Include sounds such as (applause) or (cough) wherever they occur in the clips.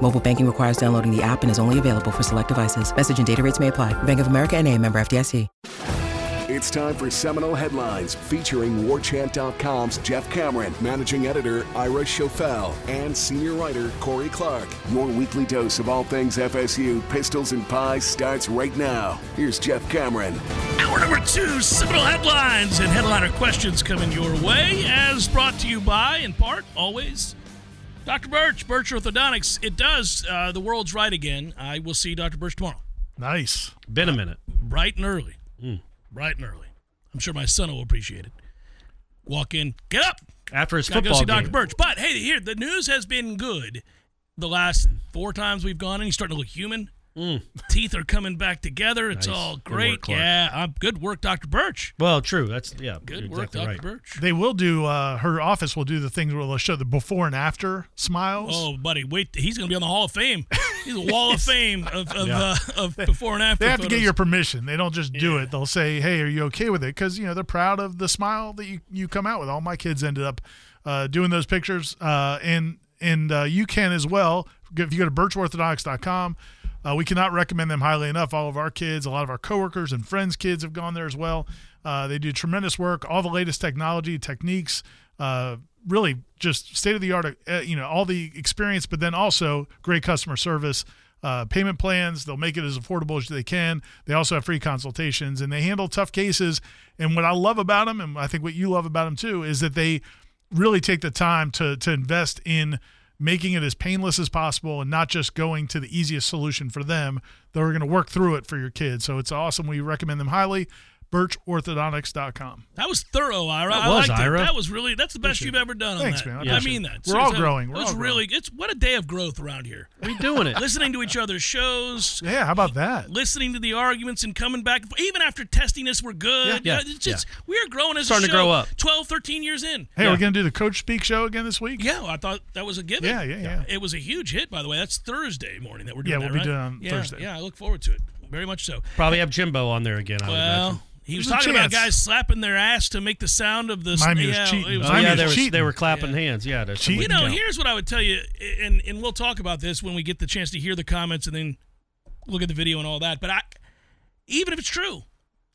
Mobile banking requires downloading the app and is only available for select devices. Message and data rates may apply. Bank of America and a member FDIC. It's time for Seminole Headlines featuring WarChant.com's Jeff Cameron, managing editor Ira Schoffel, and senior writer Corey Clark. Your weekly dose of all things FSU, pistols, and pies starts right now. Here's Jeff Cameron. Hour number two, Seminole Headlines and headliner questions coming your way, as brought to you by, in part, always, Dr. Birch, Birch Orthodontics. It does. Uh, the world's right again. I will see Dr. Birch tomorrow. Nice. Been a minute. Bright and early. Bright and early. I'm sure my son will appreciate it. Walk in, get up. After his Gotta go football see Dr. game. Birch. But hey, here, the news has been good the last four times we've gone in. He's starting to look human. Teeth are coming back together. It's Mm. Nice. all Good great. work, Clark. yeah, I'm good work, Dr. Birch. Well, true. That's yeah. Good work, exactly Dr. right. Birch. They will do. Uh, her office will do the things where they'll show the before and after smiles. Oh, buddy, wait! He's going to be on the Hall of Fame. He's a Wall of (laughs) Fame of of, Yeah. uh, of before and after. they have to get your permission. They don't just do Yeah. it. They'll say, "Hey, are you okay with it?" Because you know they're proud of the smile that you, you come out with. All my kids ended up uh, doing those pictures, uh, and and uh, you can as well. If you go to birchorthodontics.com, uh, we cannot recommend them highly enough. All of our kids, a lot of our coworkers and friends' kids have gone there as well. Uh, they do tremendous work. All the latest technology, techniques. Uh, really, just state of the art. Uh, you know, all the experience, but then also great customer service uh, payment plans. They'll make it as affordable as they can. They also have free consultations and they handle tough cases. And what I love about them, and I think what you love about them too, is that they really take the time to to invest in making it as painless as possible and not just going to the easiest solution for them. They're going to work through it for your kids. So it's awesome. We recommend them highly. BirchOrthodontics.com. That was thorough, Ira. That I was, liked Ira. it. That was really that's the best Appreciate you've ever done on Thanks, that. man. I I, mean it. that. We're all growing. We're It was all really. It's what a day of growth around here. We doing it. listening to each other's shows. Yeah, how about that? Listening to the arguments and coming back, even after testing us, we're good. Yeah. You know, it's just, We are growing as Starting a to grow up. 12, 13 years in. Hey, Yeah. we're going to do the Coach Speak show again this week? Yeah, I thought that was a given. Yeah, yeah, yeah. It was a huge hit, by the way. That's Thursday morning that we're doing. Yeah, we'll that, be right? doing it on yeah, Thursday. Yeah, I look forward to it. Very much so. Probably have Jimbo on there again. I would Well, imagine. He was There's a talking about guys slapping their ass to make the sound of the. Miami was yeah, cheating. was- Oh yeah, was they were, cheating. they were clapping Yeah. hands. Yeah, to Cheating. You know, count. here's what I would tell you, and and we'll talk about this when we get the chance to hear the comments and then look at the video and all that. But I, even if it's true,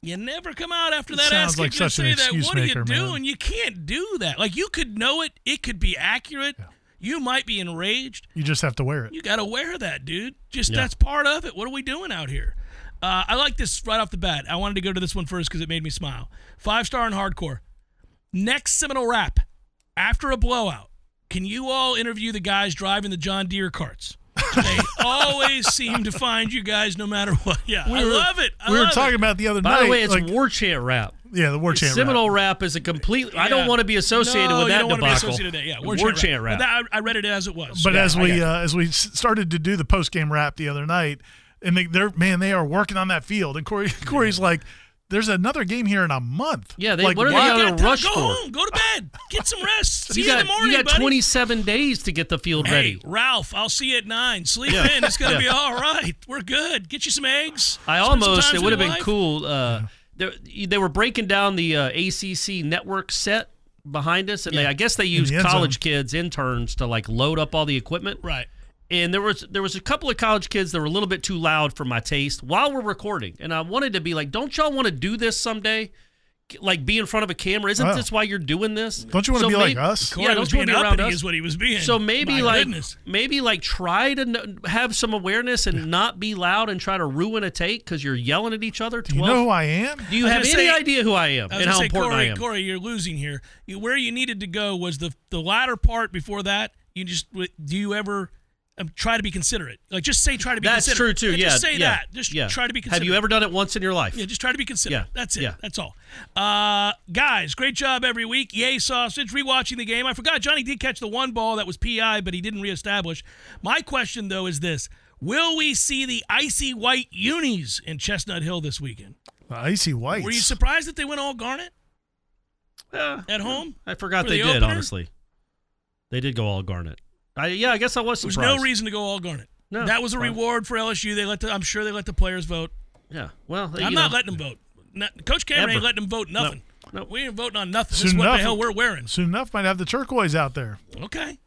you never come out after It that sounds asking like to such an say that. excuse What are maker, you man. doing? You can't do that. Like you could know it, it could be accurate. You might be enraged. You just have to wear it. You got to wear that, dude. Just Yeah. that's part of it. What are we doing out here? Uh, I like this right off the bat. I wanted to go to this one first because it made me smile. Five star and hardcore. Next Seminole rap after a blowout. Can you all interview the guys driving the John Deere carts? They (laughs) always seem to find you guys no matter what. Yeah, I were- love it. I we were talking it. about the other By night. the way, it's like, war chant rap. yeah, the war chant. Seminole rap. rap is a complete. I don't want to be associated no, with you that don't want to be associated with that. Yeah, war, war, chant rap. But that, I I read it as it was. But Yeah, as we uh, as we started to do the post game rap the other night, and they, they're man, they are working on that field. And Corey Corey's like, "There's another game here in a month." Yeah, they- like, what are they why- on You a got time. rush go for? home, go to bed, get some rest. (laughs) See you you, got in the morning, you got buddy. 27 days to get the field Hey, ready. Ralph, I'll see you at nine. Sleep Yeah. in. It's gonna Yeah. be all right. We're good. Get you some eggs. I almost it would have been wife. cool. Uh, they, they were breaking down the uh, ACC network set behind us, and they, I guess they used the college zone. kids interns to like load up all the equipment. Right. And there was there was a couple of college kids that were a little bit too loud for my taste while we're recording, and I wanted to be like, "Don't y'all want to do this someday? Like be in front of a camera? Isn't Wow. this why you're doing this? Don't you wanna So be like us? Corey Yeah, don't you want to be around us? is what he was being. So maybe My like goodness. maybe like try to kn- have some awareness and not be loud and try to ruin a take because you're yelling at each other. Do you know who I am? Do you have gonna any say- idea who I am I and how say, important Corey, I am? Corey, you're losing here. Where you needed to go was the the latter part before that. You just do you ever um, try to be considerate? Like just say try to be That's true considerate. too. Yeah, Yeah, Just say yeah, that. Just yeah. try to be considerate. Have you ever done it once in your life? Yeah, just try to be considerate. Yeah, That's it. yeah. That's all. Uh, guys, great job every week. Yay, sausage. Rewatching the game. I forgot Johnny did catch the one ball that was PI, but he didn't reestablish. My question, though, is this Will we see the icy white unis in Chestnut Hill this weekend? The Icy white. Were you surprised that they went all garnet Yeah, at home? I forgot For they the did. opener? Honestly, they did go all garnet. I, yeah, I guess I was There was surprised. no reason to go all garnet. No, that was a fine. reward for LSU. They let the, I'm sure they let the players vote. Yeah. Well, you I'm know, not letting them vote. Not, Coach Cameron ain't letting them vote nothing. No. We ain't voting on nothing. This Soon is what enough- the hell we're wearing. Soon enough, might have the turquoise out there. Okay.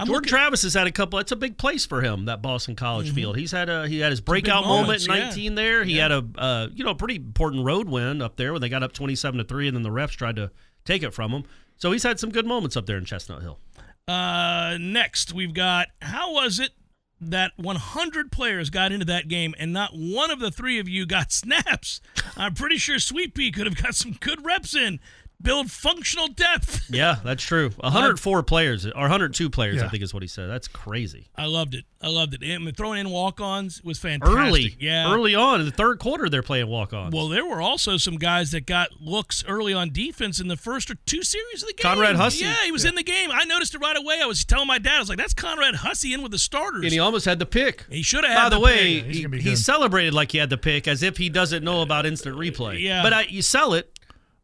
I'm Jordan looking- Travis has had a couple. It's a big place for him. That Boston College field. He's had a he had his breakout moment in yeah. 19 there. He had a uh, you know a pretty important road win up there when they got up 27 to three, and then the refs tried to take it from him. So he's had some good moments up there in Chestnut Hill. Uh, next, we've got how was it that 100 players got into that game and not one of the three of you got (laughs) snaps? I'm pretty sure Sweet Pea could have got some good reps in. Build functional depth. (laughs) Yeah, that's true. 104 players or 102 players, I think is what he said. That's crazy. I loved it. I loved it. And throwing in walk-ons was fantastic. Early, yeah. early on in the third quarter, they're playing walk-ons. Well, there were also some guys that got looks early on defense in the first or two series of the game. Conrad Hussey. Yeah, he was in the game. I noticed it right away. I was telling my dad, I was like, "That's Conrad Hussey in with the starters." and he almost had the pick. He should have By the, the way, pick. He's he, he celebrated like he had the pick as if he doesn't know about instant replay. Yeah. But I, you sell it.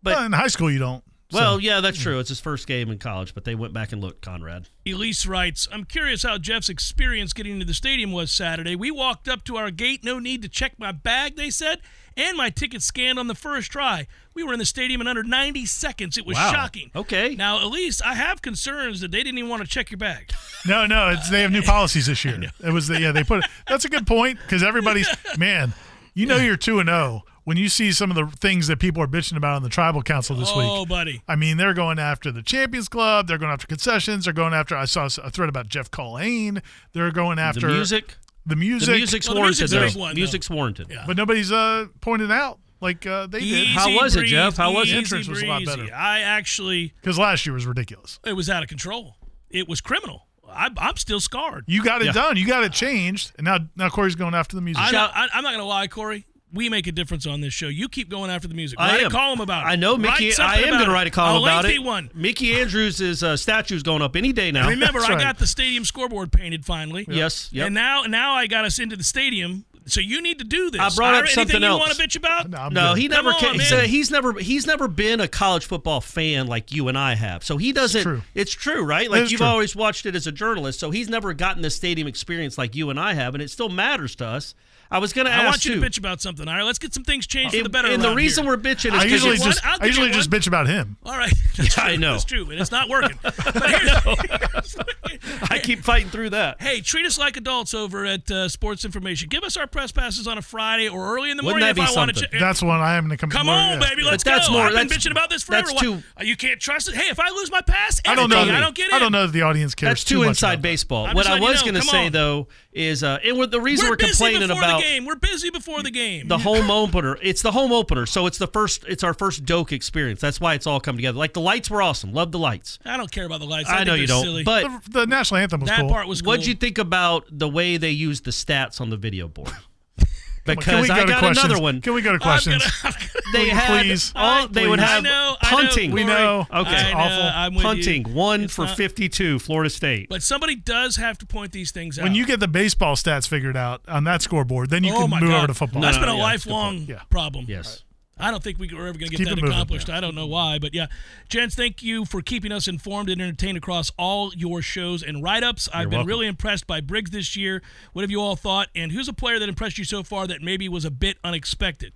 But well, in high school, you don't. So- well, yeah, that's true. It's his first game in college, but they went back and looked. Conrad. Elise writes, I'm curious how Jeff's experience getting into the stadium was Saturday. We walked up to our gate, no need to check my bag, they said, and my ticket scanned on the first try. We were in the stadium in under 90 seconds. It was Wow. shocking. Okay. Now, Elise, I have concerns that they didn't even want to check your bag. (laughs) No, no, it's they have new (laughs) policies this year. It was the, yeah, they put that's a good point because everybody's (laughs) man, you know you're two and zero when you see some of the things that people are bitching about on the tribal council this oh, week. buddy. I mean, they're going after the Champions Club. They're going after concessions. They're going after. I saw a thread about Jeff Colhane. They're going after the music. The music. The music's Well, the warranted. music's a though. one, music's warranted. Yeah. but nobody's uh pointed out like uh, they did Easy How was it, Jeff? How was it? easy Entrance was a lot better. I actually, because last year was ridiculous. it was out of control. It was criminal. I, I'm still scarred. You got it Yeah. done. You got it changed, and now now Corey's going after the music. I, I, I'm not going to lie, Corey. We make a difference on this show. You keep going after the music. I Write am. a column about it. I know, Mickey. I am going to write a column a about it. one. Mickey Andrews' uh, statue's going up any day now. Remember, That's I right. got the stadium scoreboard painted finally. Yes. Yep. And now, now I got us into the stadium. So you need to do this. I brought up Ira, something anything you want to bitch about? No, No, he Come never. on, ca- he said he's never. He's never been a college football fan like you and I have. So he doesn't. true. It's true, right? Like you've true. always watched it as a journalist. So he's never gotten the stadium experience like you and I have, and it still matters to us. I was going to ask I want you too. to bitch about something. All right, let's get some things changed for the better. and the reason here. we're bitching is I because usually just I'll I give you usually just bitch about him. All right, (laughs) that's I know. That's true, and it's not working. (laughs) But here's, (laughs) (laughs) I keep fighting through that. hey, treat us like adults over at uh, Sports Information. Give us our press passes on a Friday or early in the Wouldn't morning if be I want to. something? Ch- That's when I am going to come. Come on, yeah. baby, let's But that's go. more- I've been that's- bitching about this forever. that's too- uh, you can't trust it. Hey, if I lose my pass, I don't know. I don't get in. I don't know that the audience cares That's too too much inside about baseball. I'm what I letting you was know, going to say on. though is, uh, and what- the reason We're, we're, busy complaining before about the game. We're busy before the game. the (laughs) home opener. It's the home opener, so it's the first. It's our first Doak experience. That's why it's all come together. Like the lights were awesome. Love the lights. I don't care about the lights. I, think know you they're don't, silly. but The, the national anthem was that cool. part was cool. what'd you think about the way they used the stats on the video board? (laughs) (laughs) Can Because we go I got questions? another one. Can we go to questions? gonna- (laughs) They had Please. all. They would have know, I know, punting. We know. Okay. I It's know, awful. I'm with you. punting one It's for not- fifty-two. Florida State. But somebody does have to point these things out. when you get the baseball stats figured out on that scoreboard, then you oh can move God. over to football. That's No, been no, a yeah, that's a good lifelong problem. Yes. I don't think we we're ever going to get that moving. accomplished. I don't know why, but yeah. Gents, thank you for keeping us informed and entertained across all your shows and write-ups. I've been welcome. really impressed by Briggs this year. What have you all thought? And who's a player that impressed you so far that maybe was a bit unexpected?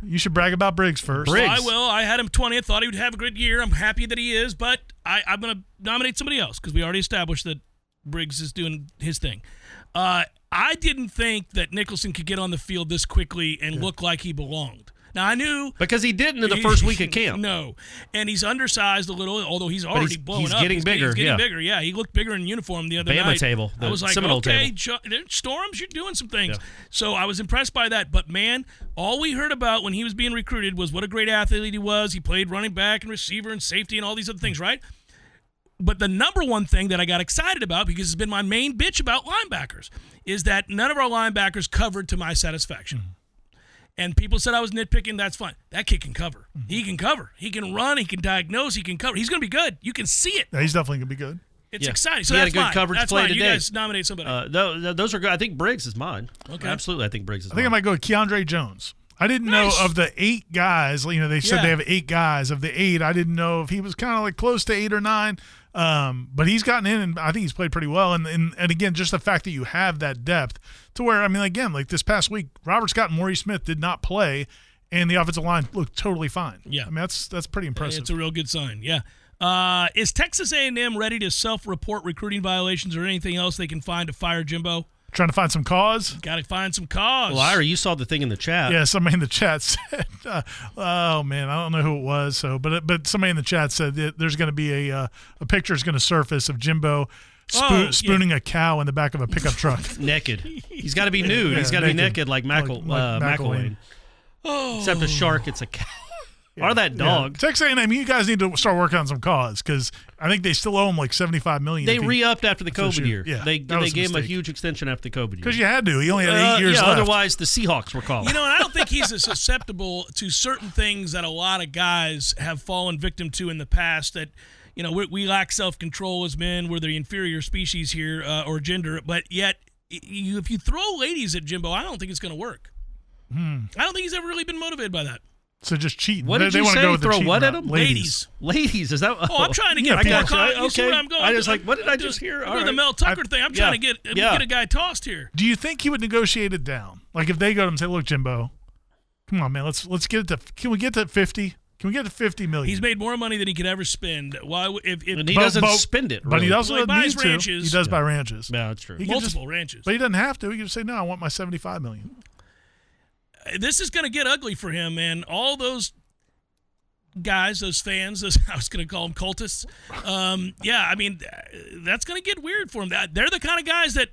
You should brag about Briggs first. Briggs. I will. I had him 20th. Thought he would have a good year. I'm happy that he is, but I, I'm going to nominate somebody else because we already established that Briggs is doing his thing. Uh, I didn't think that Nichelson could get on the field this quickly and look like he belonged. Now I knew Because he didn't in the first week of (laughs) camp. no, and he's undersized a little, although he's already he's- blown he's up. getting bigger, He's getting yeah. bigger. Yeah, he looked bigger in uniform the other Bama night. table, I was like, Seminole okay, table. Storms, you're doing some things. Yeah. So I was impressed by that. But man, all we heard about when he was being recruited was what a great athlete he was. He played running back and receiver and safety and all these other things, right? But the number one thing that I got excited about, because it's been my main bitch about linebackers, is that none of our linebackers covered to my satisfaction. Mm-hmm. And people said I was nitpicking. That's fine. That kid can cover. He can cover. He can run. He can diagnose. He can cover. He's going to be good. You can see it. Yeah, he's definitely gonna be good. It's Yeah. exciting. So He had a good mine. coverage that's play mine. You today. guys nominate somebody. Uh, tho- th- those are good. I think Briggs is mine. Okay. Absolutely, I think Briggs is I think I might go with Keiondre Jones. I didn't Nice. know of the eight guys. You know, they said Yeah. they have eight guys. Of the eight, I didn't know if he was kind of like close to eight or nine. Um, but he's gotten in, and I think he's played pretty well. And, and and again, just the fact that you have that depth to where I mean, again, like this past week, Robert Scott and Maurice Smith did not play, and the offensive line looked totally fine. Yeah. I mean that's that's pretty impressive. It's a real good sign. Yeah. Uh, is Texas A&M ready to self-report recruiting violations or anything else they can find to fire Jimbo? Trying to find some cause. Got to find some cause. Well, Ira, you saw the thing in the chat. Yeah, somebody in the chat (laughs) said, uh, "Oh man, I don't know who it was." So, but but somebody in the chat said that there's going to be a uh, a picture is going to surface of Jimbo spoo- Oh, yeah. spooning a cow in the back of a pickup (laughs) truck. Naked. He's got to be (laughs) nude. Yeah, He's got to be naked. naked like, Mackle, Like- uh, like McElwain. McElwain. Oh. Except a shark, it's a cow. Or that dog. Yeah. Texas A&M, you guys need to start working on some cause because I think they still owe him like 75 million. They re-upped after the COVID year. year. Yeah, they that they was a gave him a huge extension after the COVID year. because you had to. He only had eight Uh, years yeah, left. otherwise the Seahawks were calling. You know, and I don't think he's as susceptible to certain things that a lot of guys have fallen victim to in the past. That you know, we, we lack self control as men. We're the inferior species here, uh, or gender. But yet, you, if you throw ladies at Jimbo, I don't think it's going to work. Hmm. I don't think he's ever really been motivated by that. So just cheating. what did they you wanna say? go with Throw cheating what at them? him? Ladies. Ladies, is that? Oh, I'm oh, trying to get Yeah, more yeah, con- okay, you see what okay. I'm going. I was like, what did I I'm just hear? I'm All doing the. Mel Tucker thing. I'm trying yeah, to get yeah. get a guy tossed here. Do you think he would negotiate it down? Like if they go to him and say, "Look, Jimbo, come on, man, let's let's get it to. Can we get to 50? Can we get to 50 million? He's made more money than he could ever spend. Why? w- If, if And he But- doesn't but- spend it. but he really. also Well, he doesn't buys need to. He does buy ranches. Yeah, that's true. He can just- multiple ranches. But he doesn't have to. He can just say, "No, I want my 75 million. This is going to get ugly for him, man. All those guys, those fans, those (laughs) I was going to call them cultists. Um, yeah, I mean, that's going to get weird for him. They're the kind of guys that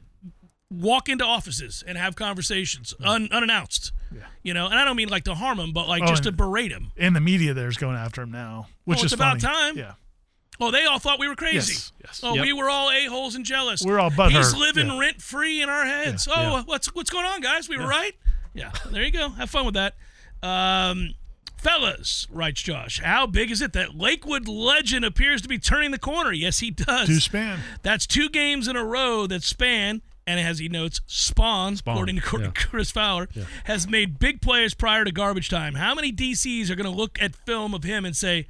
walk into offices and have conversations un, unannounced. You know, and I don't mean like to harm him, but like Oh, just to berate him. And the media there's going after him now, which Well, is it's about funny. time. Yeah. Oh, they all thought we were crazy. Yes, yes. Oh, Yep. we were all a holes and jealous. We're all butthurt. He's living Yeah. rent free in our heads. Yeah, oh, yeah. what's what's going on, guys? We were right. Yeah, there you go. Have fun with that. Um, fellas, writes Josh. How big is it that Lakewood legend appears to be turning the corner? Yes, he does. Do span. That's two games in a row that span, and as he notes, Spann, Spann, according to yeah. Chris Fowler, has made big plays prior to garbage time. How many DCs are going to look at film of him and say,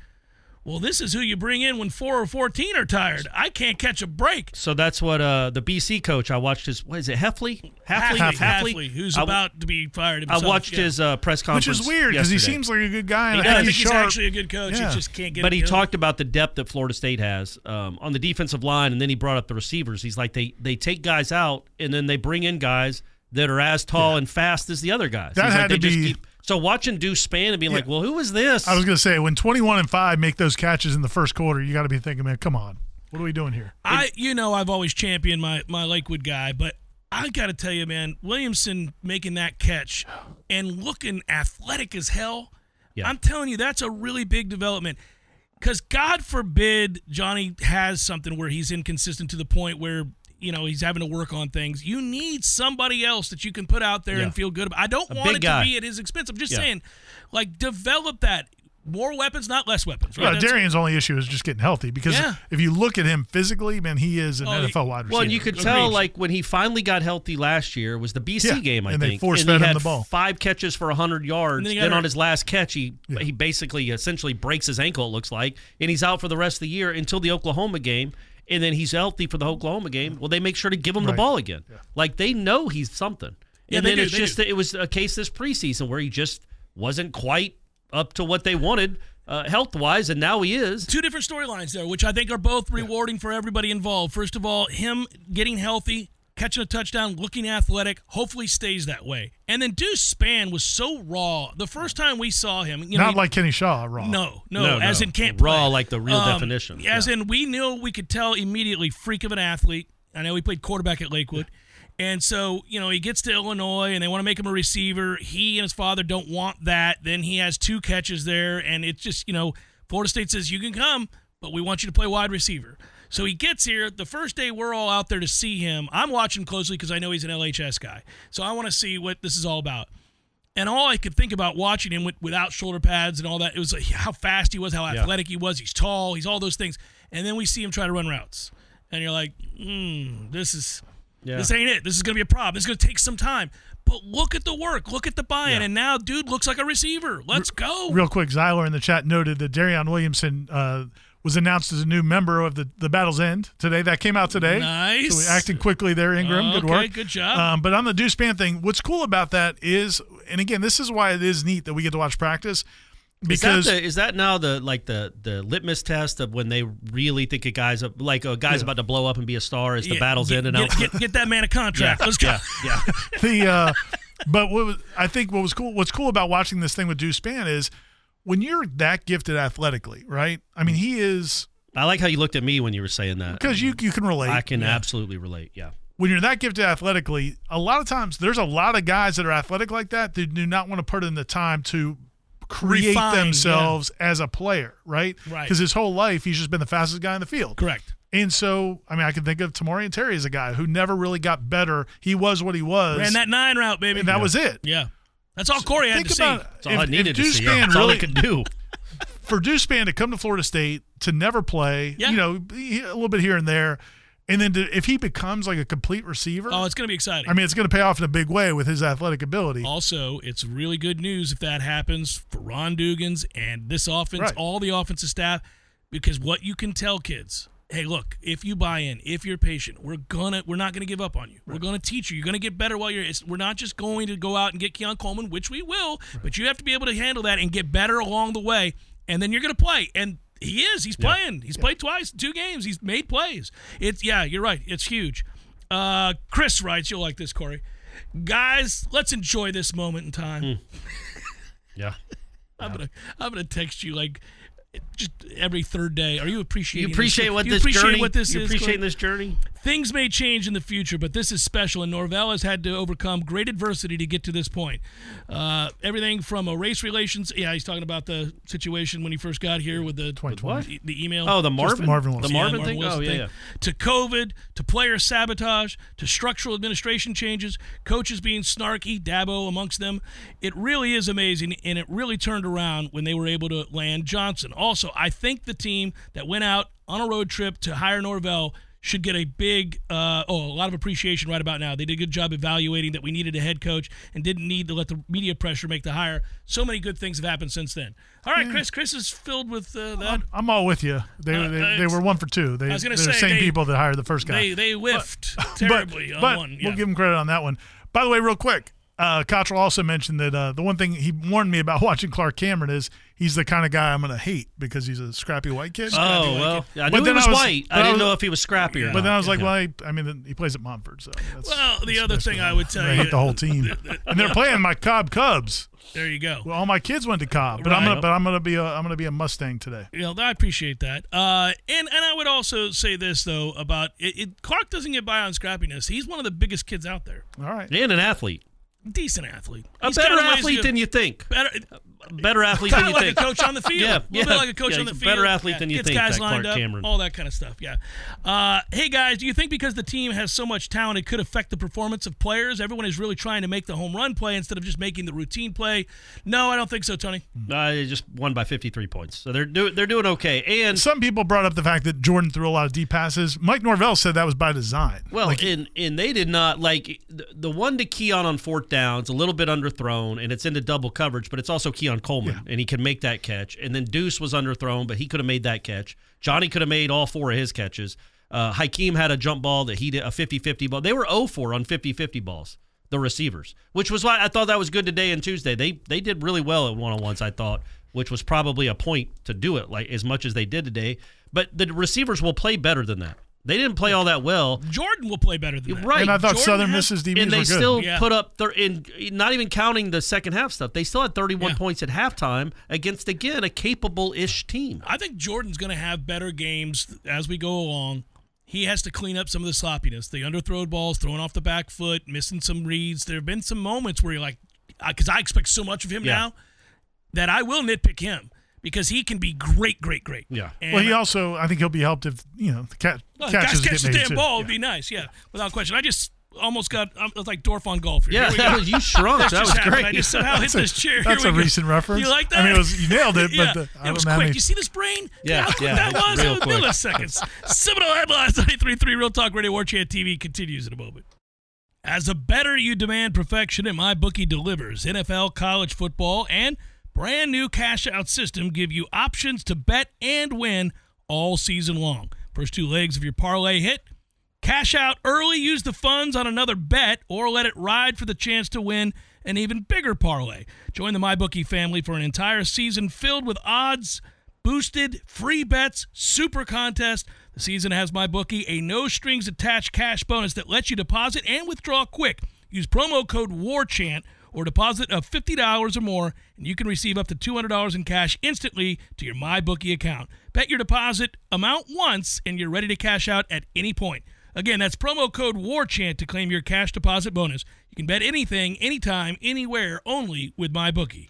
well, this is who you bring in when 4 or 14 are tired. I can't catch a break. So that's what uh, the BC coach. I watched his. What is it? Hafley. Hafley. Hafley, Hafley, who's I- about to be fired I watched yeah. his uh, press conference, Which is weird because he seems like a good guy. He does. I I think think he's he's sharp. actually a good coach. Yeah. He just can't get But he together. talked about the depth that Florida State has um, on the defensive line, and then he brought up the receivers. He's like they they take guys out, and then they bring in guys that are as tall and fast as the other guys. That He's like, had they to just be- keep- so watching Deuce Spann and being like, well, who is this? I was going to say when 21 and five make those catches in the first quarter, you got to be thinking, man, come on, what are we doing here? I, you know, I've always championed my my Lakewood guy, but I got to tell you, man, Williamson making that catch and looking athletic as hell. Yeah. I'm telling you, that's a really big development. Because God forbid Johnny has something where he's inconsistent to the point where you know he's having to work on things. You need somebody else that you can put out there Yeah. and feel good about. I don't A want big it guy. to be at his expense. I'm just Yeah. saying, like, develop that. More weapons, not less weapons. Right? Well, That's- Darion's only issue is just getting healthy because Yeah. if you look at him physically, man, he is an Oh, NFL he- wide receiver. Well, and you could tell, Agreed. like when he finally got healthy last year, was the BC Yeah, game, I and they think. and fed he him had the ball. five catches for hundred yards. And then Then, on his last catch, he Yeah. he basically essentially breaks his ankle. It looks like, and he's out for the rest of the year until the Oklahoma game. And then he's healthy for the Oklahoma game. Well, they make sure to give him the ball again. Like they know he's something. Yeah, and then do, it's just do. it was a case this preseason where he just wasn't quite up to what they wanted uh, health wise, and now he is. two different storylines there, which I think are both rewarding for everybody involved. First of all, him getting healthy, catching a touchdown, looking athletic, hopefully stays that way. And then Deuce Spann was so raw. The first time we saw him, you know, not he- like Kenny Shaw, raw. no, no, No, as no. in can't Raw, play. like the real Um, definition. As Yeah. in, we knew we could tell immediately, freak of an athlete. I know he played quarterback at Lakewood. And so, you know, he gets to Illinois and they want to make him a receiver. He and his father don't want that. Then he has two catches there. And it's just, you know, Florida State says, you can come, but we want you to play wide receiver. So he gets here. The first day we're all out there to see him. I'm watching closely because I know he's an LHS guy. So I want to see what this is all about. And all I could think about watching him with, without shoulder pads and all that, it was like how fast he was, how athletic he was. He's tall, he's all those things. And then we see him try to run routes. And you're like, hmm, this is Yeah. this ain't it. This is gonna be a problem. This is gonna take some time. But look at the work. Look at the buy-in. Yeah. And now, dude looks like a receiver. Let's go. Real quick, Zyler in the chat noted that Darion Williamson uh, was announced as a new member of the, the Battle's End today. That came out today. Nice. So we acting quickly there, Ingram. Good work. good job. Um, but on the Deuce Spann thing, what's cool about that is, and again, this is why it is neat that we get to watch practice because is that, the, is that now the like the the litmus test of when they really think a guy's a, like a guy's about to blow up and be a star? Is the Yeah, battle's get, in and get, out? Get, get that man a (laughs) contract. Let's go. yeah, yeah. (laughs) the uh, but what was, I think what was cool what's cool about watching this thing with Deuce Spann is when you're that gifted athletically, right? I mean, he is I like how you looked at me when you were saying that. because you you can relate. I can absolutely relate. Yeah. when you're that gifted athletically, a lot of times there's a lot of guys that are athletic like that that do not want to put in the time to create Refine, themselves as a player, right? Right. Because his whole life he's just been the fastest guy in the field. Correct. And so, I mean, I can think of Tamorrion Terry as a guy who never really got better. He was what he was, Ran that nine route, baby. and that was it. Yeah. That's all Corey had Think to see. That's all if, I needed to see. Spann that's all really he could do. (laughs) for Deuce Spann to come to Florida State to never play, Yeah. you know, a little bit here and there, and then to, if he becomes like a complete receiver, Oh, it's going to be exciting. I mean, it's going to pay off in a big way with his athletic ability. Also, it's really good news if that happens for Ron Dugans and this offense, Right. all the offensive staff, because what you can tell kids, hey, look, if you buy in, if you're patient, we're gonna, we're not gonna give up on you. We're gonna teach you. You're gonna get better while you're. We're not just going to go out and get Keon Coleman, which we will, but you have to be able to handle that and get better along the way, and then you're gonna play. And he is. He's playing. He's played twice, two games. He's made plays. It's yeah, you're right. It's huge. Uh, Chris writes, you'll like this, Corey. Guys, let's enjoy this moment in time. (laughs) Yeah. I'm gonna I'm gonna text you like just every third day. Are you appreciating? You appreciate this? what you this appreciate journey? what this you is? appreciating Corey? this journey? Things may change in the future, but this is special, and Norvell has had to overcome great adversity to get to this point. Uh, everything from a race relations. Yeah, he's talking about the situation when he first got here with the 2020. the email. Oh, the Marvin, Marvin the Wilson. Yeah, Marvin Marvin thing. Wilson Oh yeah, thing. yeah. To COVID, to player sabotage, to structural administration changes, coaches being snarky, Dabo amongst them. It really is amazing, and it really turned around when they were able to land Johnson. Also, I think the team that went out on a road trip to hire Norvell should get a big, uh, oh, a lot of appreciation right about now. They did a good job evaluating that we needed a head coach and didn't need to let the media pressure make the hire. So many good things have happened since then. All right, Chris. Chris is filled with uh, that. I'm, I'm all with you. They, Uh, they, uh, they were one for two. They, I was they're the same they- people that hired the first guy. They they whiffed (laughs) but terribly on but one. we'll give them credit on that one. By the way, real quick, uh, Cottrell also mentioned that uh, the one thing he warned me about (laughs) watching Clark Cameron is he's the kind of guy I'm going to hate because he's a scrappy white kid. Oh like well, it. I But knew he then was, I was- white. I I didn't was- know if he was scrappy or But then. I was like, well, I, I mean, he plays at Montford, so that's, Well, the that's other thing I would tell I you- hate the whole team, and they're playing my Cobb Cubs. there you go. Well, all my kids went to Cobb, but I'm gonna, but I'm gonna be a, I'm gonna be a Mustang today. You know, I appreciate that. Uh, and and I would also say this though about it, it. Clark doesn't get by on scrappiness. He's one of the biggest kids out there. All right. and an athlete, Decent athlete. a He's better athlete than you think. better. Better (laughs) athlete than you like think. a coach on the field. Yeah, a little yeah, bit like a coach yeah, on the he's field. better athlete Yeah, than you gets think, Guys that lined Clark up, Cameron. all that kind of stuff. Yeah. Uh, hey guys, do you think because the team has so much talent, it could affect the performance of players? Everyone is really trying to make the home run play instead of just making the routine play. No, I don't think so, Tony. Uh, they just won by 53 points, so they're do- they're doing okay. And Some people brought up the fact that Jordan threw a lot of deep passes. Mike Norvell said that was by design. Well, Like, and and they did not like the, the one to Keon on on fourth down. downs, a little bit underthrown, and it's into double coverage, but it's also Keon Coleman, and he can make that catch. And then Deuce was underthrown, but he could have made that catch. Johnny could have made all four of his catches. Uh, Hakeem had a jump ball that he did a 50-50 ball. They were 0 4 on 50-50 balls, the receivers, which was why I thought that was good today and Tuesday. They they did really well at one on ones. I thought, which was probably a point to do it like as much as they did today. But the receivers will play better than that. They didn't play all that well. Jordan will play better than that. Right. and I thought Jordan Southern has- Miss's DBs and they were good. still Yeah. put up thir- in not even counting the second half stuff. They still had 31 Yeah. points at halftime against again a capable-ish team. I think Jordan's going to have better games as we go along. He has to clean up some of the sloppiness, the underthrown balls, throwing off the back foot, missing some reads. There have been some moments where you're like, because I expect so much of him Yeah. now that I will nitpick him because he can be great, great, great. Yeah. And well, he also, I think he'll be helped if you know the cat, well, catches guys catch the damn too. ball would be nice, yeah, without question. I just almost got, I was like Dorf on golf. Here. Yeah, Here that go. was you shrunk. that just was happened. great. I just somehow (laughs) hit That's a- this chair. That's Here a go. recent reference. You like that? I mean, it was you nailed it, (laughs) yeah. but the, I it was don't know how quick. many- You see this brain? Yeah, yeah, that was. real It was quick. milliseconds. Seminole headlines. 93.3 Real Talk Radio War Chant TV continues in a moment. As a better, you demand perfection, and MyBookie delivers. NFL, college football, and brand new cash out system give you options to bet and win all season long. First two legs of your parlay hit. Cash out early, use the funds on another bet, or let it ride for the chance to win an even bigger parlay. Join the MyBookie family for an entire season filled with odds, boosted, free bets, super contest. The season has MyBookie a no strings attached cash bonus that lets you deposit and withdraw quick. Use promo code WARCHANT or deposit of $50 or more, and you can receive up to $200 in cash instantly to your MyBookie account. Bet your deposit amount once, and you're ready to cash out at any point. Again, that's promo code WARCHANT to claim your cash deposit bonus. You can bet anything, anytime, anywhere, only with MyBookie.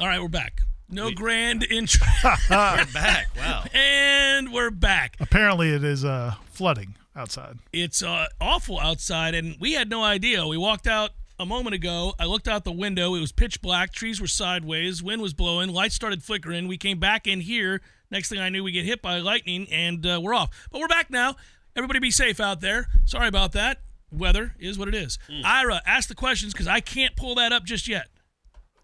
All right, we're back. No grand (laughs) intro. We're back. (laughs) Wow. and we're back. Apparently, it is uh, flooding outside. It's uh, awful outside, and we had no idea. We walked out a moment ago. I looked out the window. It was pitch black. Trees were sideways. Wind was blowing. Lights started flickering. We came back in here. Next thing I knew, we get hit by lightning, and uh, we're off. But we're back now. Everybody be safe out there. Sorry about that. Weather is what it is. Ira, ask the questions because I can't pull that up just yet.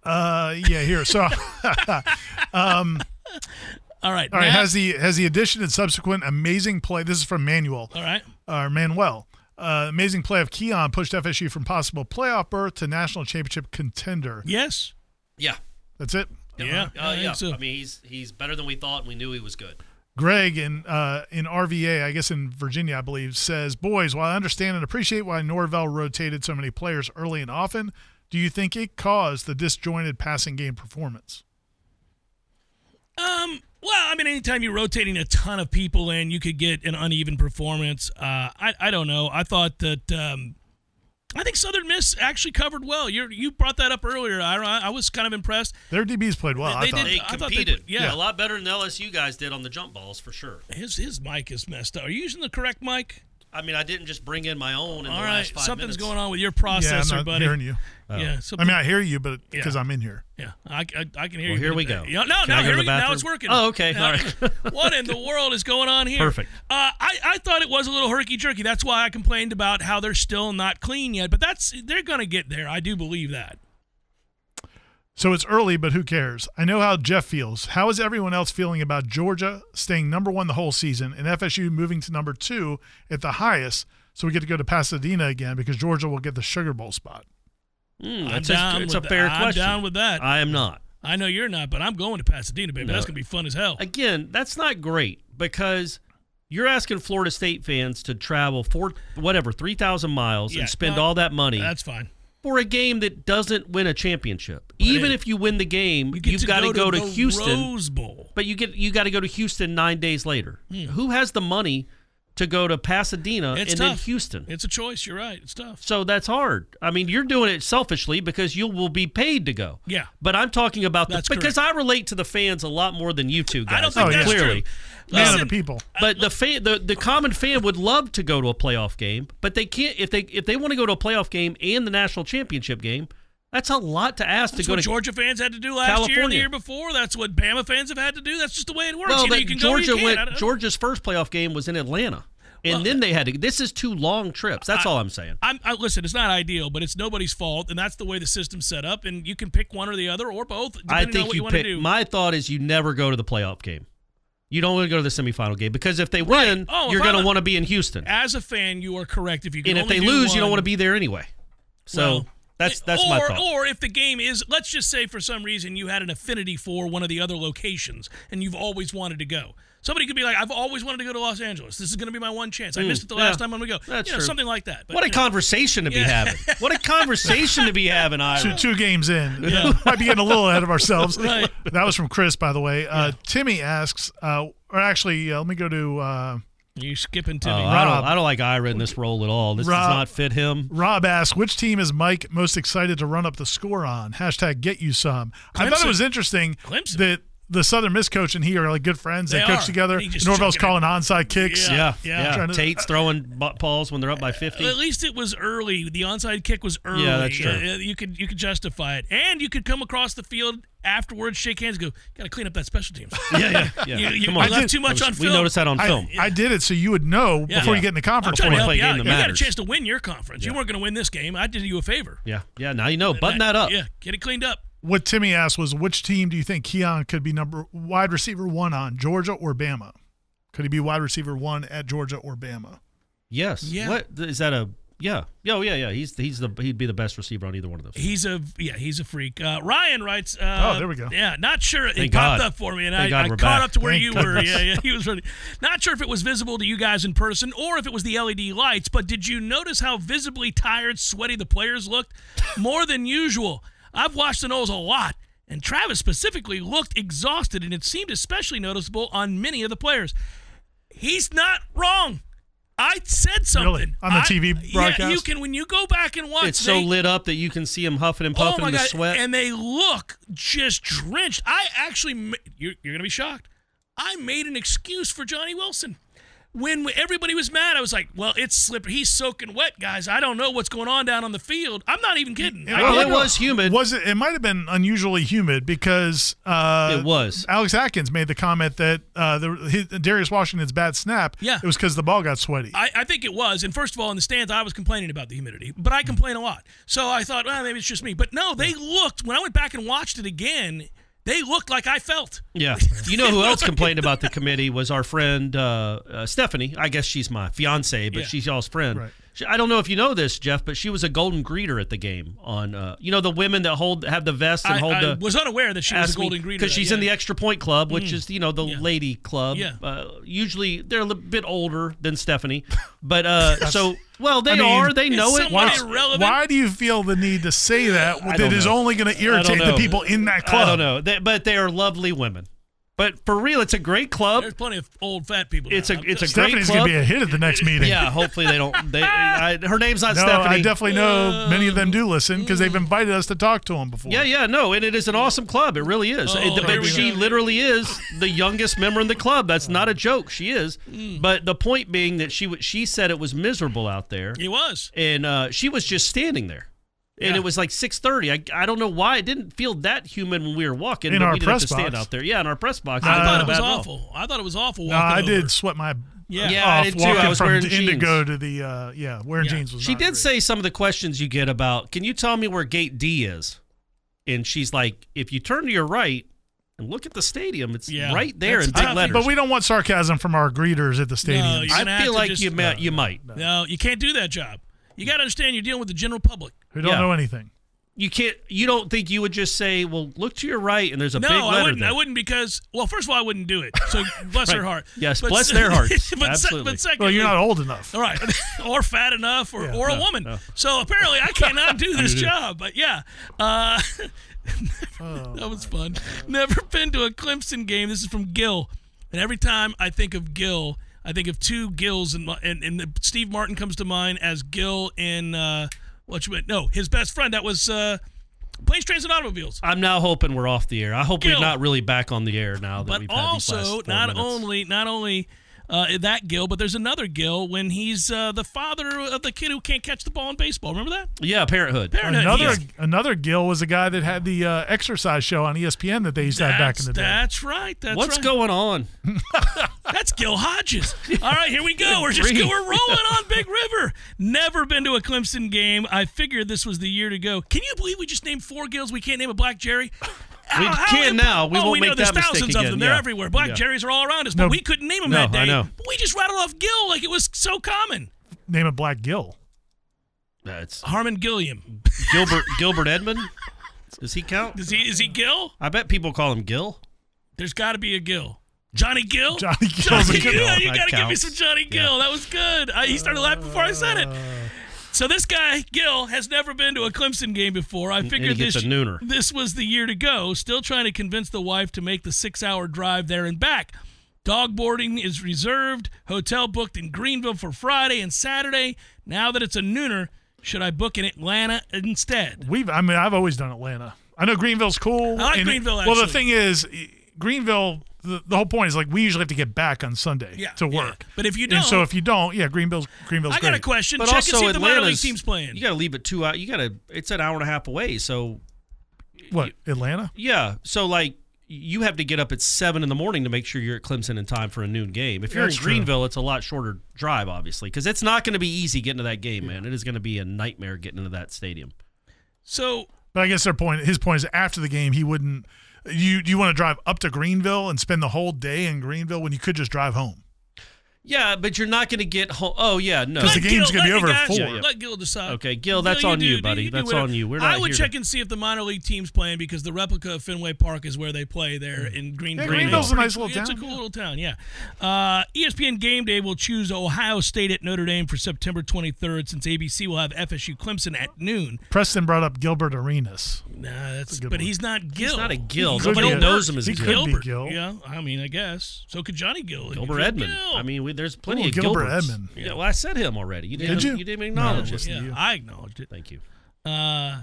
Uh, yeah, here. So, all (laughs) All right. right. Matt- Has the has the addition and subsequent amazing play? This is from Manuel all right. or Manuel. Uh, amazing play of Keon pushed FSU from possible playoff berth to national championship contender. Yes. Yeah. That's it. Yeah. Uh, I yeah. so. I mean, he's he's better than we thought, and we knew he was good. Greg in uh, in RVA, I guess in Virginia, I believe, says, "Boys, while I understand and appreciate why Norvell rotated so many players early and often, do you think it caused the disjointed passing game performance?" Um. Well, I mean, anytime you're rotating a ton of people in, you could get an uneven performance. Uh, I I don't know. I thought that. Um, I think Southern Miss actually covered well. You you brought that up earlier. I I was kind of impressed. Their DBs played well. They I thought. did. They I thought they competed. put- yeah. a lot better than the LSU guys did on the jump balls for sure. His his mic is messed up. Are you using the correct mic? I mean, I didn't just bring in my own in All the right, last five something's minutes. going on with your processor, yeah, I'm not buddy. hearing you. Yeah, I mean, I hear you, but Yeah. because I'm in here. yeah, I, I, I can hear Well, you. here we go. Yeah, no, Can no, I go here to we, now it's working. Oh, okay. Uh, All right. (laughs) what in the world is going on here? Perfect. Uh, I, I thought it was a little herky jerky. That's why I complained about how they're still not clean yet. But that's they're gonna get there. I do believe that. So it's early, but who cares? I know how Jeff feels. How is everyone else feeling about Georgia staying number one the whole season and FSU moving to number two at the highest? So we get to go to Pasadena again because Georgia will get the Sugar Bowl spot. Mm, I'm that's down a, it's a with fair that. I'm question. down with that. I am not. I know you're not, but I'm going to Pasadena, baby. No. That's gonna be fun as hell. Again, that's not great because you're asking Florida State fans to travel four, whatever, three thousand miles Yeah, and spend no, all that money That's fine. For a game that doesn't win a championship. Even it- if you win the game, You get you've to got go to go to Houston. Rose Bowl. But you get you got to go to Houston nine days later. Hmm. Who has the money to go to Pasadena It's and tough. then Houston? It's a choice. You're right. It's tough. so that's hard. I mean, you're doing it selfishly because you will be paid to go. Yeah. But I'm talking about the That's because I relate to the fans a lot more than you two guys. I don't think Oh, that's yeah. clearly. true. Um, Man of Listen, the people. Uh, but the fan, the, the common fan would love to go to a playoff game, but they can't if they if they want to go to a playoff game and the national championship game. That's a lot to ask That's to go what to Georgia fans had to do last year and the year before. That's what Bama fans have had to do. That's just the way it works. Well, Either you can go you Georgia. Went. Georgia's first playoff game was in Atlanta, and Well, then they had to. This is two long trips. That's I- all I'm saying. I'm, I, listen, it's not ideal, but it's nobody's fault, and that's the way the system's set up. And you can pick one or the other, or both, depending I on think what you you, pick. My thought is you never go to the playoff game. You don't want to go to the semifinal game because if they win, Oh, you're going to want to be in Houston, As a fan, you are correct. If you and if they lose, you don't want to be there anyway. So Well, that's that's or, my thought. Or if the game is, let's just say for some reason you had an affinity for one of the other locations and you've always wanted to go. Somebody could be like, I've always wanted to go to Los Angeles. This is going to be my one chance. I Mm, missed it the yeah. last time I'm going to go. That's you know, true. something like that. But, what a know, conversation to be Yeah. having! What a conversation to be (laughs) having, Two, Ira. two games in. (laughs) Yeah. (laughs) Might be getting a little ahead of ourselves. Right. That was from Chris, by the way. Uh, Timmy asks, uh, or actually, uh, let me go to uh, You skipping Oh, Timmy. I Rob. don't. I don't like Ira in this role at all. This Rob. does not fit him. Rob asks, which team is Mike most excited to run up the score on? Hashtag get you some. I thought it was interesting Clemson. that the Southern Miss coach and he are like good friends. They, They coach are. together. Norvell's chucking it. calling onside kicks. Yeah. Yeah, yeah. yeah. To- Tate's throwing bu- balls when they're up by fifty. At least it was early. The onside kick was early. Yeah, that's true. Uh, you could you could justify it, and you could come across the field afterwards, shake hands, go, got to clean up that special teams. (laughs) yeah, yeah, yeah. (laughs) You, you, Come you on, left too much on film. we noticed that on I, film. I did it so you would know Yeah. before Yeah. you get in the conference. Before you you play a out. game You got a chance to win your conference. You weren't going to win this game. I did you a favor. yeah, yeah. Now you know. Button that up. Yeah, get it cleaned up. What Timmy asked was, which team do you think Keon could be number wide receiver one on, Georgia or Bama? Could he be wide receiver one at Georgia or Bama? Yes. Yeah. What is that? A yeah. Yeah, Oh yeah, yeah. He's he's the he'd be the best receiver on either one of those. He's a yeah, he's a freak. Uh, Ryan writes. Uh, Oh, there we go. Yeah, not sure. Thank it Thank popped God. up for me, and Thank I, God I we're caught back. up to where Thank you were. goodness. Yeah, yeah. (laughs) He was ready. Not sure if it was visible to you guys in person or if it was the LED lights, but did you notice how visibly tired, sweaty the players looked? More than usual. I've watched the Noles a lot, and Travis specifically looked exhausted, and it seemed especially noticeable on many of the players. He's not wrong. I said something Really? On the I- TV Yeah, broadcast? you can when you go back and watch. it's so lit up that you can see him huffing and Oh puffing my in the god! sweat. And they look just drenched. I actually, you're, you're gonna be shocked. I made an excuse for Johnny Wilson. When everybody was mad, I was like, "Well, it's slippery. He's soaking wet, guys. I don't know what's going on down on the field. I'm not even kidding. I well, it was humid. Was it? It might have been unusually humid because uh, It was. Alex Atkins made the comment that uh, the, his, Darius Washington's bad snap. Yeah. it was because the ball got sweaty. I, I think it was. And first of all, in the stands, I was complaining about the humidity, but I complain a lot. So I thought, well, maybe it's just me. But no, they looked, when I went back and watched it again, they looked like I felt. Yeah. (laughs) You know who else complained about the (laughs) committee was our friend uh, uh, Stephanie. I guess she's my fiance, but Yeah. she's y'all's friend. Right. She, I don't know if you know this, Jeff, but she was a golden greeter at the game. On uh, you know the women that hold have the vest and I, hold I the. was unaware that she was a golden greeter. because she's in the extra point club, which Mm. is you know the Yeah. lady club. Yeah. Uh, usually they're a little bit older than Stephanie, (laughs) but uh, so well they I mean, are. They know it. Why- irrelevant. Why do you feel the need to say that? I That don't is know. only going to irritate the people in that club. I don't know, They- but they are lovely women. But for real, it's a great club. There's plenty of old fat people. It's now. a I'm it's a just- great Stephanie's club. going to be a hit at the next meeting. Yeah, hopefully they don't. They, I, her name's not No, Stephanie. I definitely know many of them do listen because they've invited us to talk to them before. Yeah, yeah, no, and it is an awesome club. It really is. Oh, It- but she go. literally is the youngest member in the club. That's not a joke. She is. Mm. But the point being that she she said it was miserable out there, He was. and uh, she was just standing there. And Yeah. it was like 6:30. I, I don't know why it didn't feel that humid when we were walking. In but our we didn't have to press stand box. out there. Yeah, in our press box. I Not thought it was bad at all. awful. I thought it was awful. No, walking I did sweat my Yeah. Yeah, I did too. walking I was from wearing Indigo jeans. to the uh, yeah wearing Yeah. jeans was. She not did great. say some of the questions you get about, can you tell me where gate D is? And she's like, if you turn to your right and look at the stadium, it's Yeah. right there That's in big tough. letters. But we don't want sarcasm from our greeters at the stadium. you- I feel like just- you might. You might. No, you can't do that job. You got to understand you're dealing with the general public. who don't yeah. know anything. You can't. You don't think you would just say, "Well, look to your right," and there's a no, big I wouldn't. there. I wouldn't because well, first of all, I wouldn't do it. So (laughs) bless her heart. Yes, But bless their hearts. (laughs) but, se- Absolutely. but secondly, Well, you're not old enough. All right, (laughs) or fat enough, or, Yeah. or a woman. no. So apparently, I cannot do this job. But yeah, uh, that was fun. Never been to a Clemson game. This is from Gil, and every time I think of Gil, I think of two Gills, and and, and Steve Martin comes to mind as Gil in uh, what you meant? No, his best friend. That was uh, Planes, Trains, and Automobiles. I'm now hoping we're off the air. I hope Gil. we're not really back on the air now that but we've had these last also four not minutes. only not only uh, that Gil, but there's another Gil when he's uh, the father of the kid who can't catch the ball in baseball. Remember that? Yeah, Parenthood. Parenthood. Another Yes. another Gil was a guy that had the uh, exercise show on ESPN that they used to have back in the day. that's right. That's What's right. going on? (laughs) That's Gil Hodges. (laughs) All right, here we go. We're just we're rolling on Big (laughs) River. Never been to a Clemson game. I figured this was the year to go. Can you believe we just named four Gills? We can't name a Black Jerry. We can now. We oh, won't we know make there's that mistake thousands of again. them. They're Yeah. everywhere. Black Yeah. Jerrys are all around us, but No. we couldn't name them No, that day. I know. But we just rattled off Gil like it was so common. Name it Black Gil. That's Harmon Gilliam. Gilbert Gilbert Edmond. Does he count? Is he is he Gil? I bet people call him Gil. There's got to be a Gil. Johnny Gill. Johnny Gill's Johnny (laughs) a Gill. You got to give me some Johnny Gill. That was good. I, he started laughing before I said it. So this guy Gill has never been to a Clemson game before. I figured he gets this a nooner. this was the year to go. Still trying to convince the wife to make the six-hour drive there and back. Dog boarding is reserved. Hotel booked in Greenville for Friday and Saturday. Now that it's a nooner, should I book in Atlanta instead? We've I mean I've always done Atlanta. I know Greenville's cool. I like and- Greenville, Well, the thing is, Greenville. The, the whole point is like we usually have to get back on Sunday Yeah, to yeah. work. But if you and so don't- if you don't, yeah, Greenville's Greenville's I got a question. But Check also and see if the minor league team's playing. You got to leave it two out. You got to. It's an hour and a half away. So What Atlanta? yeah. So like you have to get up at seven in the morning to make sure you're at Clemson in time for a noon game. If you're That's in true. Greenville, it's a lot shorter drive, obviously, because it's not going to be easy getting to that game, man. It is going to be a nightmare getting into that stadium. so But I guess their point, his point is after the game, he wouldn't. You do you want to drive up to Greenville and spend the whole day in Greenville when you could just drive home? Yeah, but you're not going to get home. Oh yeah, no. 'Cause the game's gonna be over the at four. Yeah, yeah. Let Gil decide. Okay, Gil, that's on you, buddy. do That's whatever. on you. We're not. I would here check to- and see if the minor league team's playing because the replica of Fenway Park is where they play there in Greenville. Yeah, Greenville's a nice little It's a cool yeah. little town, yeah. Uh, ESPN Game Day will choose Ohio State at Notre Dame for September 23rd since ABC will have FSU Clemson at noon. Preston brought up Gilbert Arenas. Nah, that's good but one. he's not Gil. He's not a Gil. He's Nobody knows him as He Gil. could be Gilbert. Gil. Yeah, I mean, I guess. So could Johnny Gill. Gilbert If Edmond. Gil. I mean, we, there's plenty Ooh, of Gilbert Gilberts. Edmond. Yeah, well, I said him already. You didn't. Did you? You didn't acknowledge No, it. yeah. I acknowledged it. Thank you. uh,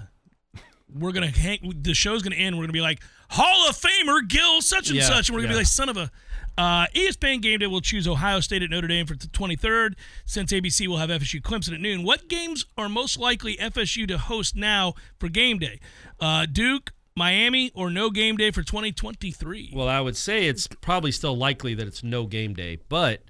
we're gonna hang. The show's gonna end. We're gonna be like Hall of Famer Gil such and Yeah, such, and we're gonna yeah. be like son of a. Uh, ESPN Game Day will choose Ohio State at Notre Dame for the 23rd, since ABC will have FSU Clemson at noon. What games are most likely FSU to host now for Game Day? Uh, Duke, Miami, or no Game Day for 2023? Well, I would say it's probably still likely that it's no game day, but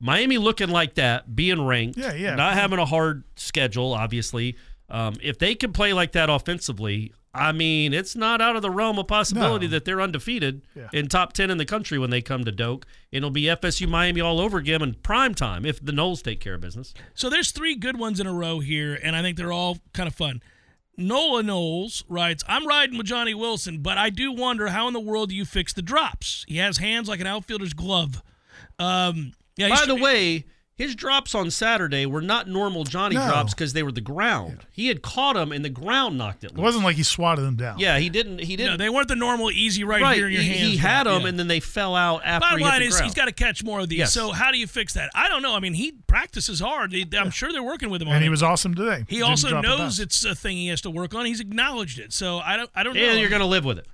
Miami looking like that, being ranked, Yeah, yeah. not having a hard schedule, obviously. Um, if they can play like that offensively, I mean, it's not out of the realm of possibility No. that they're undefeated Yeah. in top ten in the country when they come to Doak. It'll be FSU Miami all over again in prime time if the Noles take care of business. So there's three good ones in a row here, and I think they're all kind of fun. Nola Knowles writes, I'm riding with Johnny Wilson, but I do wonder how in the world do you fix the drops? He has hands like an outfielder's glove. Um, yeah, By the way, his drops on Saturday were not normal Johnny No. drops because they were the ground. He had caught them and the ground knocked it It wasn't like he swatted them down. Yeah, he didn't. He didn't. they weren't the normal easy right, right. here in your he, hands. he had them Yeah. and then they fell out after Bottom he hit line the is ground. he's got to catch more of these. Yes. So how do you fix that? I don't know. I mean, he practices hard. I'm sure they're working with him on and he it. was awesome today. He Didn't also knows pass. it's a thing he has to work on. He's acknowledged it. So I don't. I don't know. and you're going to live with it.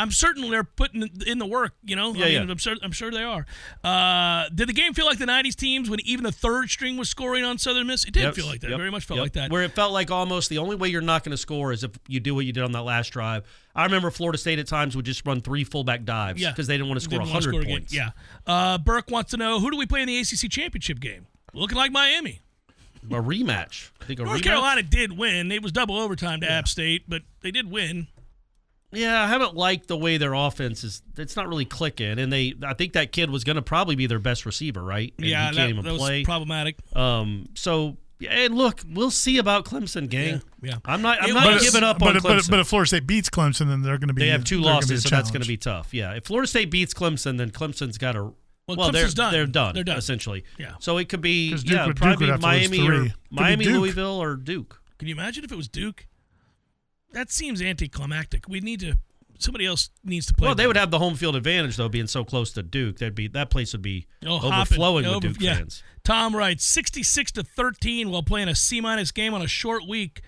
I'm certain they're putting in the work. You know, Yeah, I mean, yeah. I'm sure. I'm sure they are. Uh, did the game feel like the '90s teams when even the third string was scoring on Southern Miss? It did Yep, feel like that. yep, Very much felt yep. like that. Where it felt like almost the only way you're not going to score is if you do what you did on that last drive. I remember Florida State at times would just run three fullback dives yeah, because they didn't want to score Didn't wanna 100 again. points. Yeah. Uh, Burke wants to know who do we play in the ACC championship game? Looking like Miami. A rematch. I think a North rematch? Carolina did win. It was double overtime to App State, but they did win. Yeah, I haven't liked the way their offense is. It's not really clicking, and they. I think that kid was going to probably be their best receiver, right? And yeah, he that, can't even that was play. problematic. Um, so yeah, and look, we'll see about Clemson, gang. Yeah, yeah. I'm not. I'm It not was- giving up but, on if- Clemson. but, if- but if Florida State beats Clemson, then they're going to be. they have two they're gonna be losses, a so that's going to be tough. Yeah, if Florida State beats Clemson, then Clemson's got to. Well, they're done. they're done. They're done. essentially. Yeah. So it could be Duke yeah, would- probably would have to lose Miami or three. Could be Miami, Louisville, or Duke. Can you imagine if it was Duke? That seems anticlimactic. We need to. Somebody else needs to play. Well, they would have the home field advantage though, being so close to Duke. That'd be that place would be Oh, overflowing with Over- Duke yeah. fans. Tom writes 66 to 13 while playing a C minus game on a short week.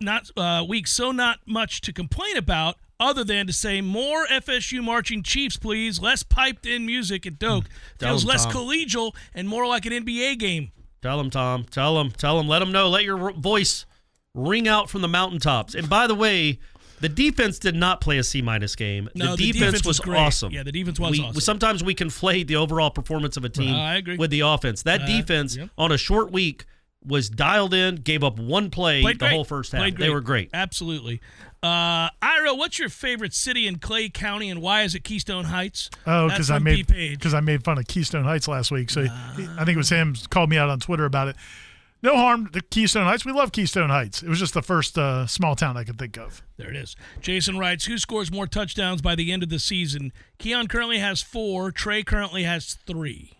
Not uh, week, so not much to complain about, other than to say more FSU marching Chiefs, please. Less piped in music at Doak. Tell Feels less Tom. collegial and more like an NBA game. Tell them, Tom. Tell them. Tell them. Let them know. Let your voice ring out from the mountaintops. And by the way, the defense did not play a C minus game. No, the, the defense, defense was was, great. awesome. Yeah, the defense was we, awesome. Sometimes we conflate the overall performance of a team I agree. with the offense. That Uh, defense yep. on a short week was dialed in, gave up one play Played the great. whole first half. They were great. Absolutely. Uh, Ira, what's your favorite city in Clay County and why is it Keystone Heights? Oh, because I made because I made fun of Keystone Heights last week. So he- I think it was him called me out on Twitter about it. No harm to Keystone Heights. We love Keystone Heights. It was just the first uh, small town I could think of. There it is. Jason writes, who scores more touchdowns by the end of the season? Keon currently has four. Trey currently has three.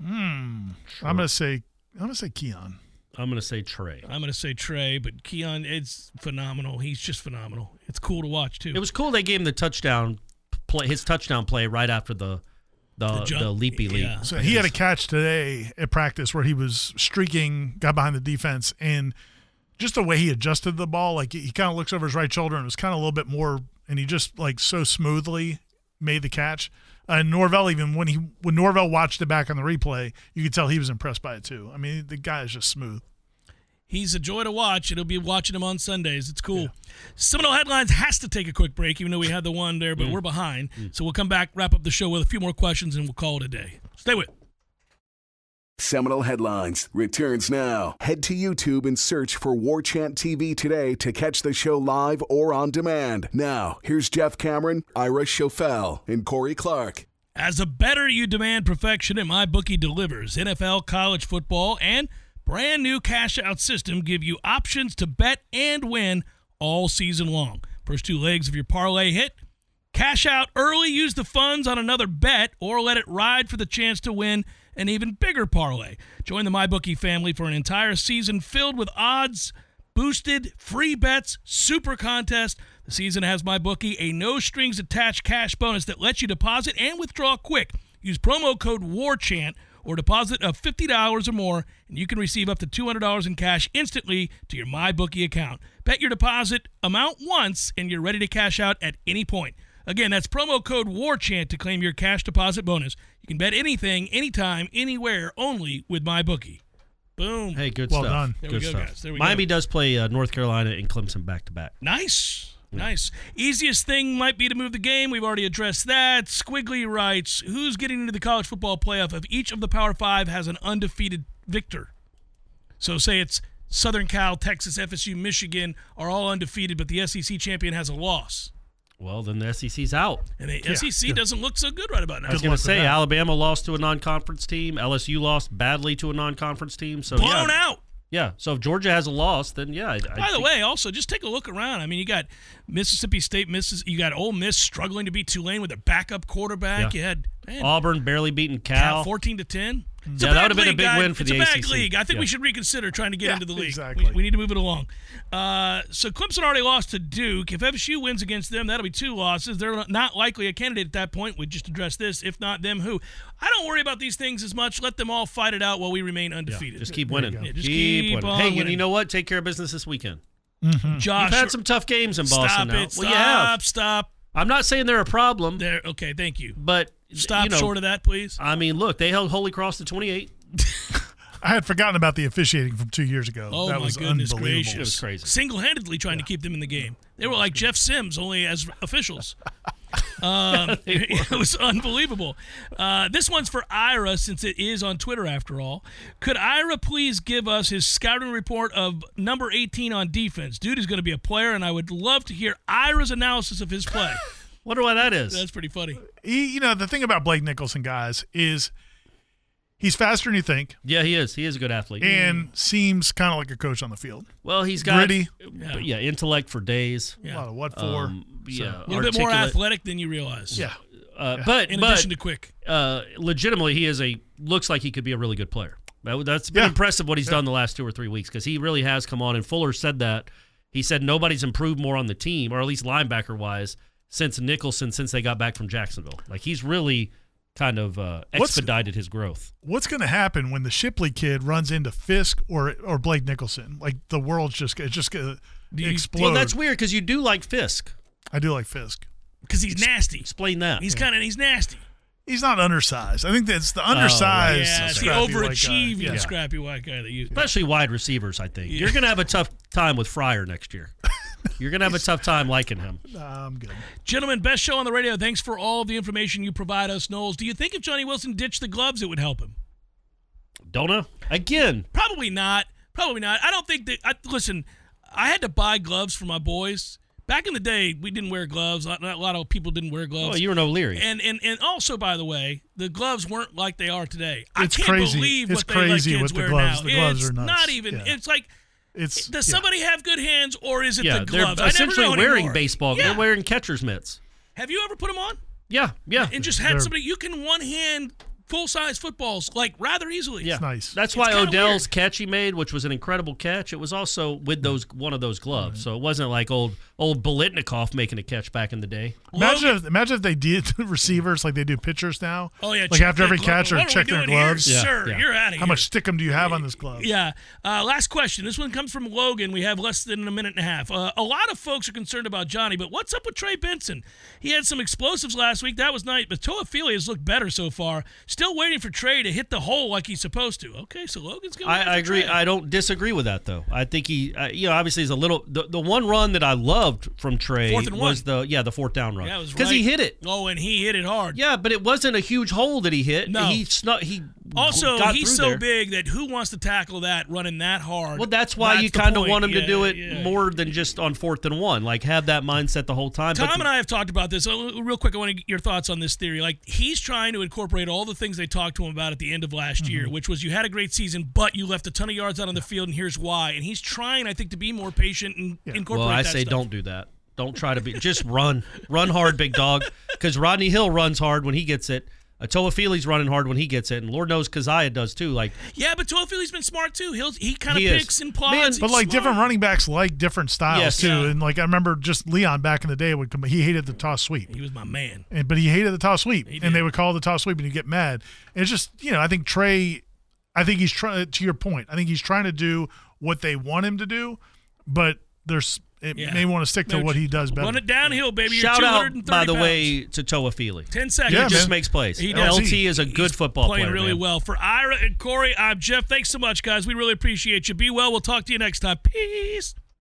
Hmm. I'm gonna say I'm gonna say Keon. I'm going to say Trey. I'm going to say Trey, but Keon, it's phenomenal. He's just phenomenal. It's cool to watch, too. It was cool they gave him the touchdown play, his touchdown play right after the the, The the, leapy leap. Yeah. So he had a catch today at practice where he was streaking, got behind the defense, and just the way he adjusted the ball, like he kind of looks over his right shoulder and was kind of a little bit more and he just like so smoothly made the catch. And Norvell even when he when Norvell watched it back on the replay, you could tell he was impressed by it too. I mean, the guy is just smooth. He's a joy to watch. It'll be watching him on Sundays. It's cool. Seminole Headlines has to take a quick break, even though we had the one there, but mm. we're behind. Mm. So we'll come back, wrap up the show with a few more questions, and we'll call it a day. Stay with. Seminole Headlines returns now. Head to YouTube and search for War Chant TV today to catch the show live or on demand. Now, here's Jeff Cameron, Ira Schoffel, and Corey Clark. As a better you demand perfection, and MyBookie delivers. NFL, college football, and brand new cash out system give you options to bet and win all season long. First two legs of your parlay hit. Cash out early, use the funds on another bet, or let it ride for the chance to win an even bigger parlay. Join the MyBookie family for an entire season filled with odds, boosted, free bets, super contest. The season has MyBookie a no strings attached cash bonus that lets you deposit and withdraw quick. Use promo code WARCHANT or deposit of $50 or more, and you can receive up to $200 in cash instantly to your MyBookie account. Bet your deposit amount once, and you're ready to cash out at any point. Again, that's promo code WARCHANT to claim your cash deposit bonus. You can bet anything, anytime, anywhere, only with MyBookie. Boom. Hey, good Well stuff. done. There we go, stuff. guys. There we Miami go. does play uh, North Carolina and Clemson back to back. Nice. Nice. Easiest thing might be to move the game. We've already addressed that. Squiggly writes Who's getting into the college football playoff if each of the Power Five has an undefeated victor? So, say it's Southern Cal, Texas, FSU, Michigan are all undefeated, but the SEC champion has a loss. Well, then the SEC's out. And the SEC doesn't look so good right about now. I was going to say. Alabama lost to a non-conference team. LSU lost badly to a non-conference team. So Blown yeah, out. Yeah. So if Georgia has a loss, then yeah. I, I By the way, also just take a look around. I mean, you got Mississippi State, Missis, you got Ole Miss struggling to beat Tulane with a backup quarterback. Yeah. You had man, Auburn barely beating Cal Cal. 14 to 10. It's Yeah, a that bad would've been a league, big guy. win for it's the a bad ACC. league. I think we should reconsider trying to get Yeah, into the league. exactly. We, we need to move it along. Uh, so Clemson already lost to Duke. If FSU wins against them, that'll be two losses. They're not likely a candidate at that point. We just addressed this. If not them, who? I don't worry about these things as much. Let them all fight it out while we remain undefeated. Just keep winning. go. Yeah, just keep, keep winning. on Hey, and you know what? Take care of business this weekend. Josh, You've had some tough games in Boston stop now. it. Well. Stop. Stop. I'm not saying they're a problem, There. Okay. Thank you. but Stop you know, short of that, please. I mean, look, they held Holy Cross to 28. (laughs) I had forgotten about the officiating from two years ago. Oh that my was goodness unbelievable. gracious! It was crazy. Single-handedly trying to keep them in the game. They were like Jeff Sims, only as officials. (laughs) um, (laughs) it was unbelievable. Uh, this one's for Ira, since it is on Twitter after all. Could Ira please give us his scouting report of number 18 on defense? Dude is going to be a player, and I would love to hear Ira's analysis of his play. Wonder why that is. That's pretty funny. He, you know, the thing about Blake Nichelson, guys, is he's faster than you think yeah, he is. He is a good athlete. and seems kind of like a coach on the field. well, he's got Gritty. yeah, yeah intellect for days. A lot of what for. Um, yeah, A little bit more athletic than you realize. yeah. Uh, but In but addition to quick. uh, legitimately, he is a looks like he could be a really good player. That, that's been Yeah. impressive what he's done the last two or three weeks because he really has come on. And Fuller said that he said nobody's improved more on the team, or at least linebacker wise, since Nichelson since they got back from Jacksonville. Like he's really kind of uh, What's- expedited his growth. What's going to happen when the Shipley kid runs into Fisk or or Blake Nichelson? Like the world's just it's just going to explode. Well, that's weird because you do like Fisk. I do like Fisk. Because he's nasty. Explain that. He's kind of he's nasty. He's not undersized. I think that's Oh, the undersized. Yeah, it's the scrappy overachieving Yeah. scrappy white guy that you. especially wide receivers. I think you're going to have a tough time with Fryer next year. (laughs) You're going to have a tough time liking him. (laughs) Nah, I'm good. Gentlemen, best show on the radio. Thanks for all the information you provide us, Noles. Do you think if Johnny Wilson ditched the gloves, it would help him? Don't know. Again, Probably not. Probably not. I don't think that. I, listen, I had to buy gloves for my boys. Back in the day, we didn't wear gloves. A lot, a lot of people didn't wear gloves. oh, you were no Leary. and, and and also, by the way, the gloves weren't like they are today. I It's can't crazy. believe It's what they let crazy kids with the wear gloves. now. The gloves it's are nuts. not even. Yeah. It's like, It's does yeah. somebody have good hands, or is it yeah, the they're gloves? I never essentially wearing anymore. baseball. Yeah. They're wearing catcher's mitts. Have you ever put them on? Yeah, yeah. and just had They're- somebody you can one hand full size footballs like rather easily. Yeah, nice. That's It's why Odell's weird. catch he made, which was an incredible catch, it was also with those one of those gloves. So it wasn't like old old Biletnikoff making a catch back in the day. Imagine if, imagine if they did (laughs) receivers like they do pitchers now. Oh yeah. like after every glove- catcher, what are we check their doing here, gloves. Yeah, sir. yeah. You're out of here. How much stickum do you have on this glove? Yeah. Uh, last question. This one comes from Logan. We have less than a minute and a half. Uh, a lot of folks are concerned about Johnny, but what's up with Trey Benson? He had some explosives last week. That was nice, but Toafili has looked better so far. Still waiting for Trey to hit the hole like he's supposed to. Okay, so Logan's going. I, I agree. Trey. I don't disagree with that though. I think he, uh, you know, obviously he's a little. The, the one run that I loved from Trey was the yeah the fourth down run Yeah, because he hit it. Oh, and he hit it hard. Yeah, but it wasn't a huge hole that he hit. No. he snuck. He Also, he's so there. big that who wants to tackle that running that hard? Well, that's why you kind of want him to do it yeah. more than just on fourth and one. Like have that mindset the whole time. Tom but and I have talked about this. Real quick, I want to get your thoughts on this theory. Like, he's trying to incorporate all the things they talked to him about at the end of last year, Mm-hmm. which was you had a great season, but you left a ton of yards out on the field, and here's why. And he's trying, I think, to be more patient and incorporate well, I say stuff. don't do that. Don't try to be. Just run, run hard, big dog. Because Rodney Hill runs hard when he gets it. Uh, a Toafili's running hard when he gets it, and Lord knows Caziah does too. Like Yeah, but Toafili's been smart too. He'll he kind of He is. picks and plods. Man, But like smart. different running backs like different styles Yes. too. Yeah. And like I remember just Leon back in the day would come. He hated the toss sweep. He was my man. and but he hated the toss sweep, and they would call the toss sweep, and you get mad. And it's just you know, I think Trey, I think he's trying to your point. I think he's trying to do what they want him to do, but there's it Yeah. may want to stick to No, what he does better. Run it downhill, baby. You're shout out by the pounds. way to Toafili. ten seconds. Yeah, He just man. makes plays. He does. LT is a good He's football playing player. Playing really man. well. For Ira and Corey, I'm Jeff. Thanks so much, guys. We really appreciate you. Be well. We'll talk to you next time. Peace.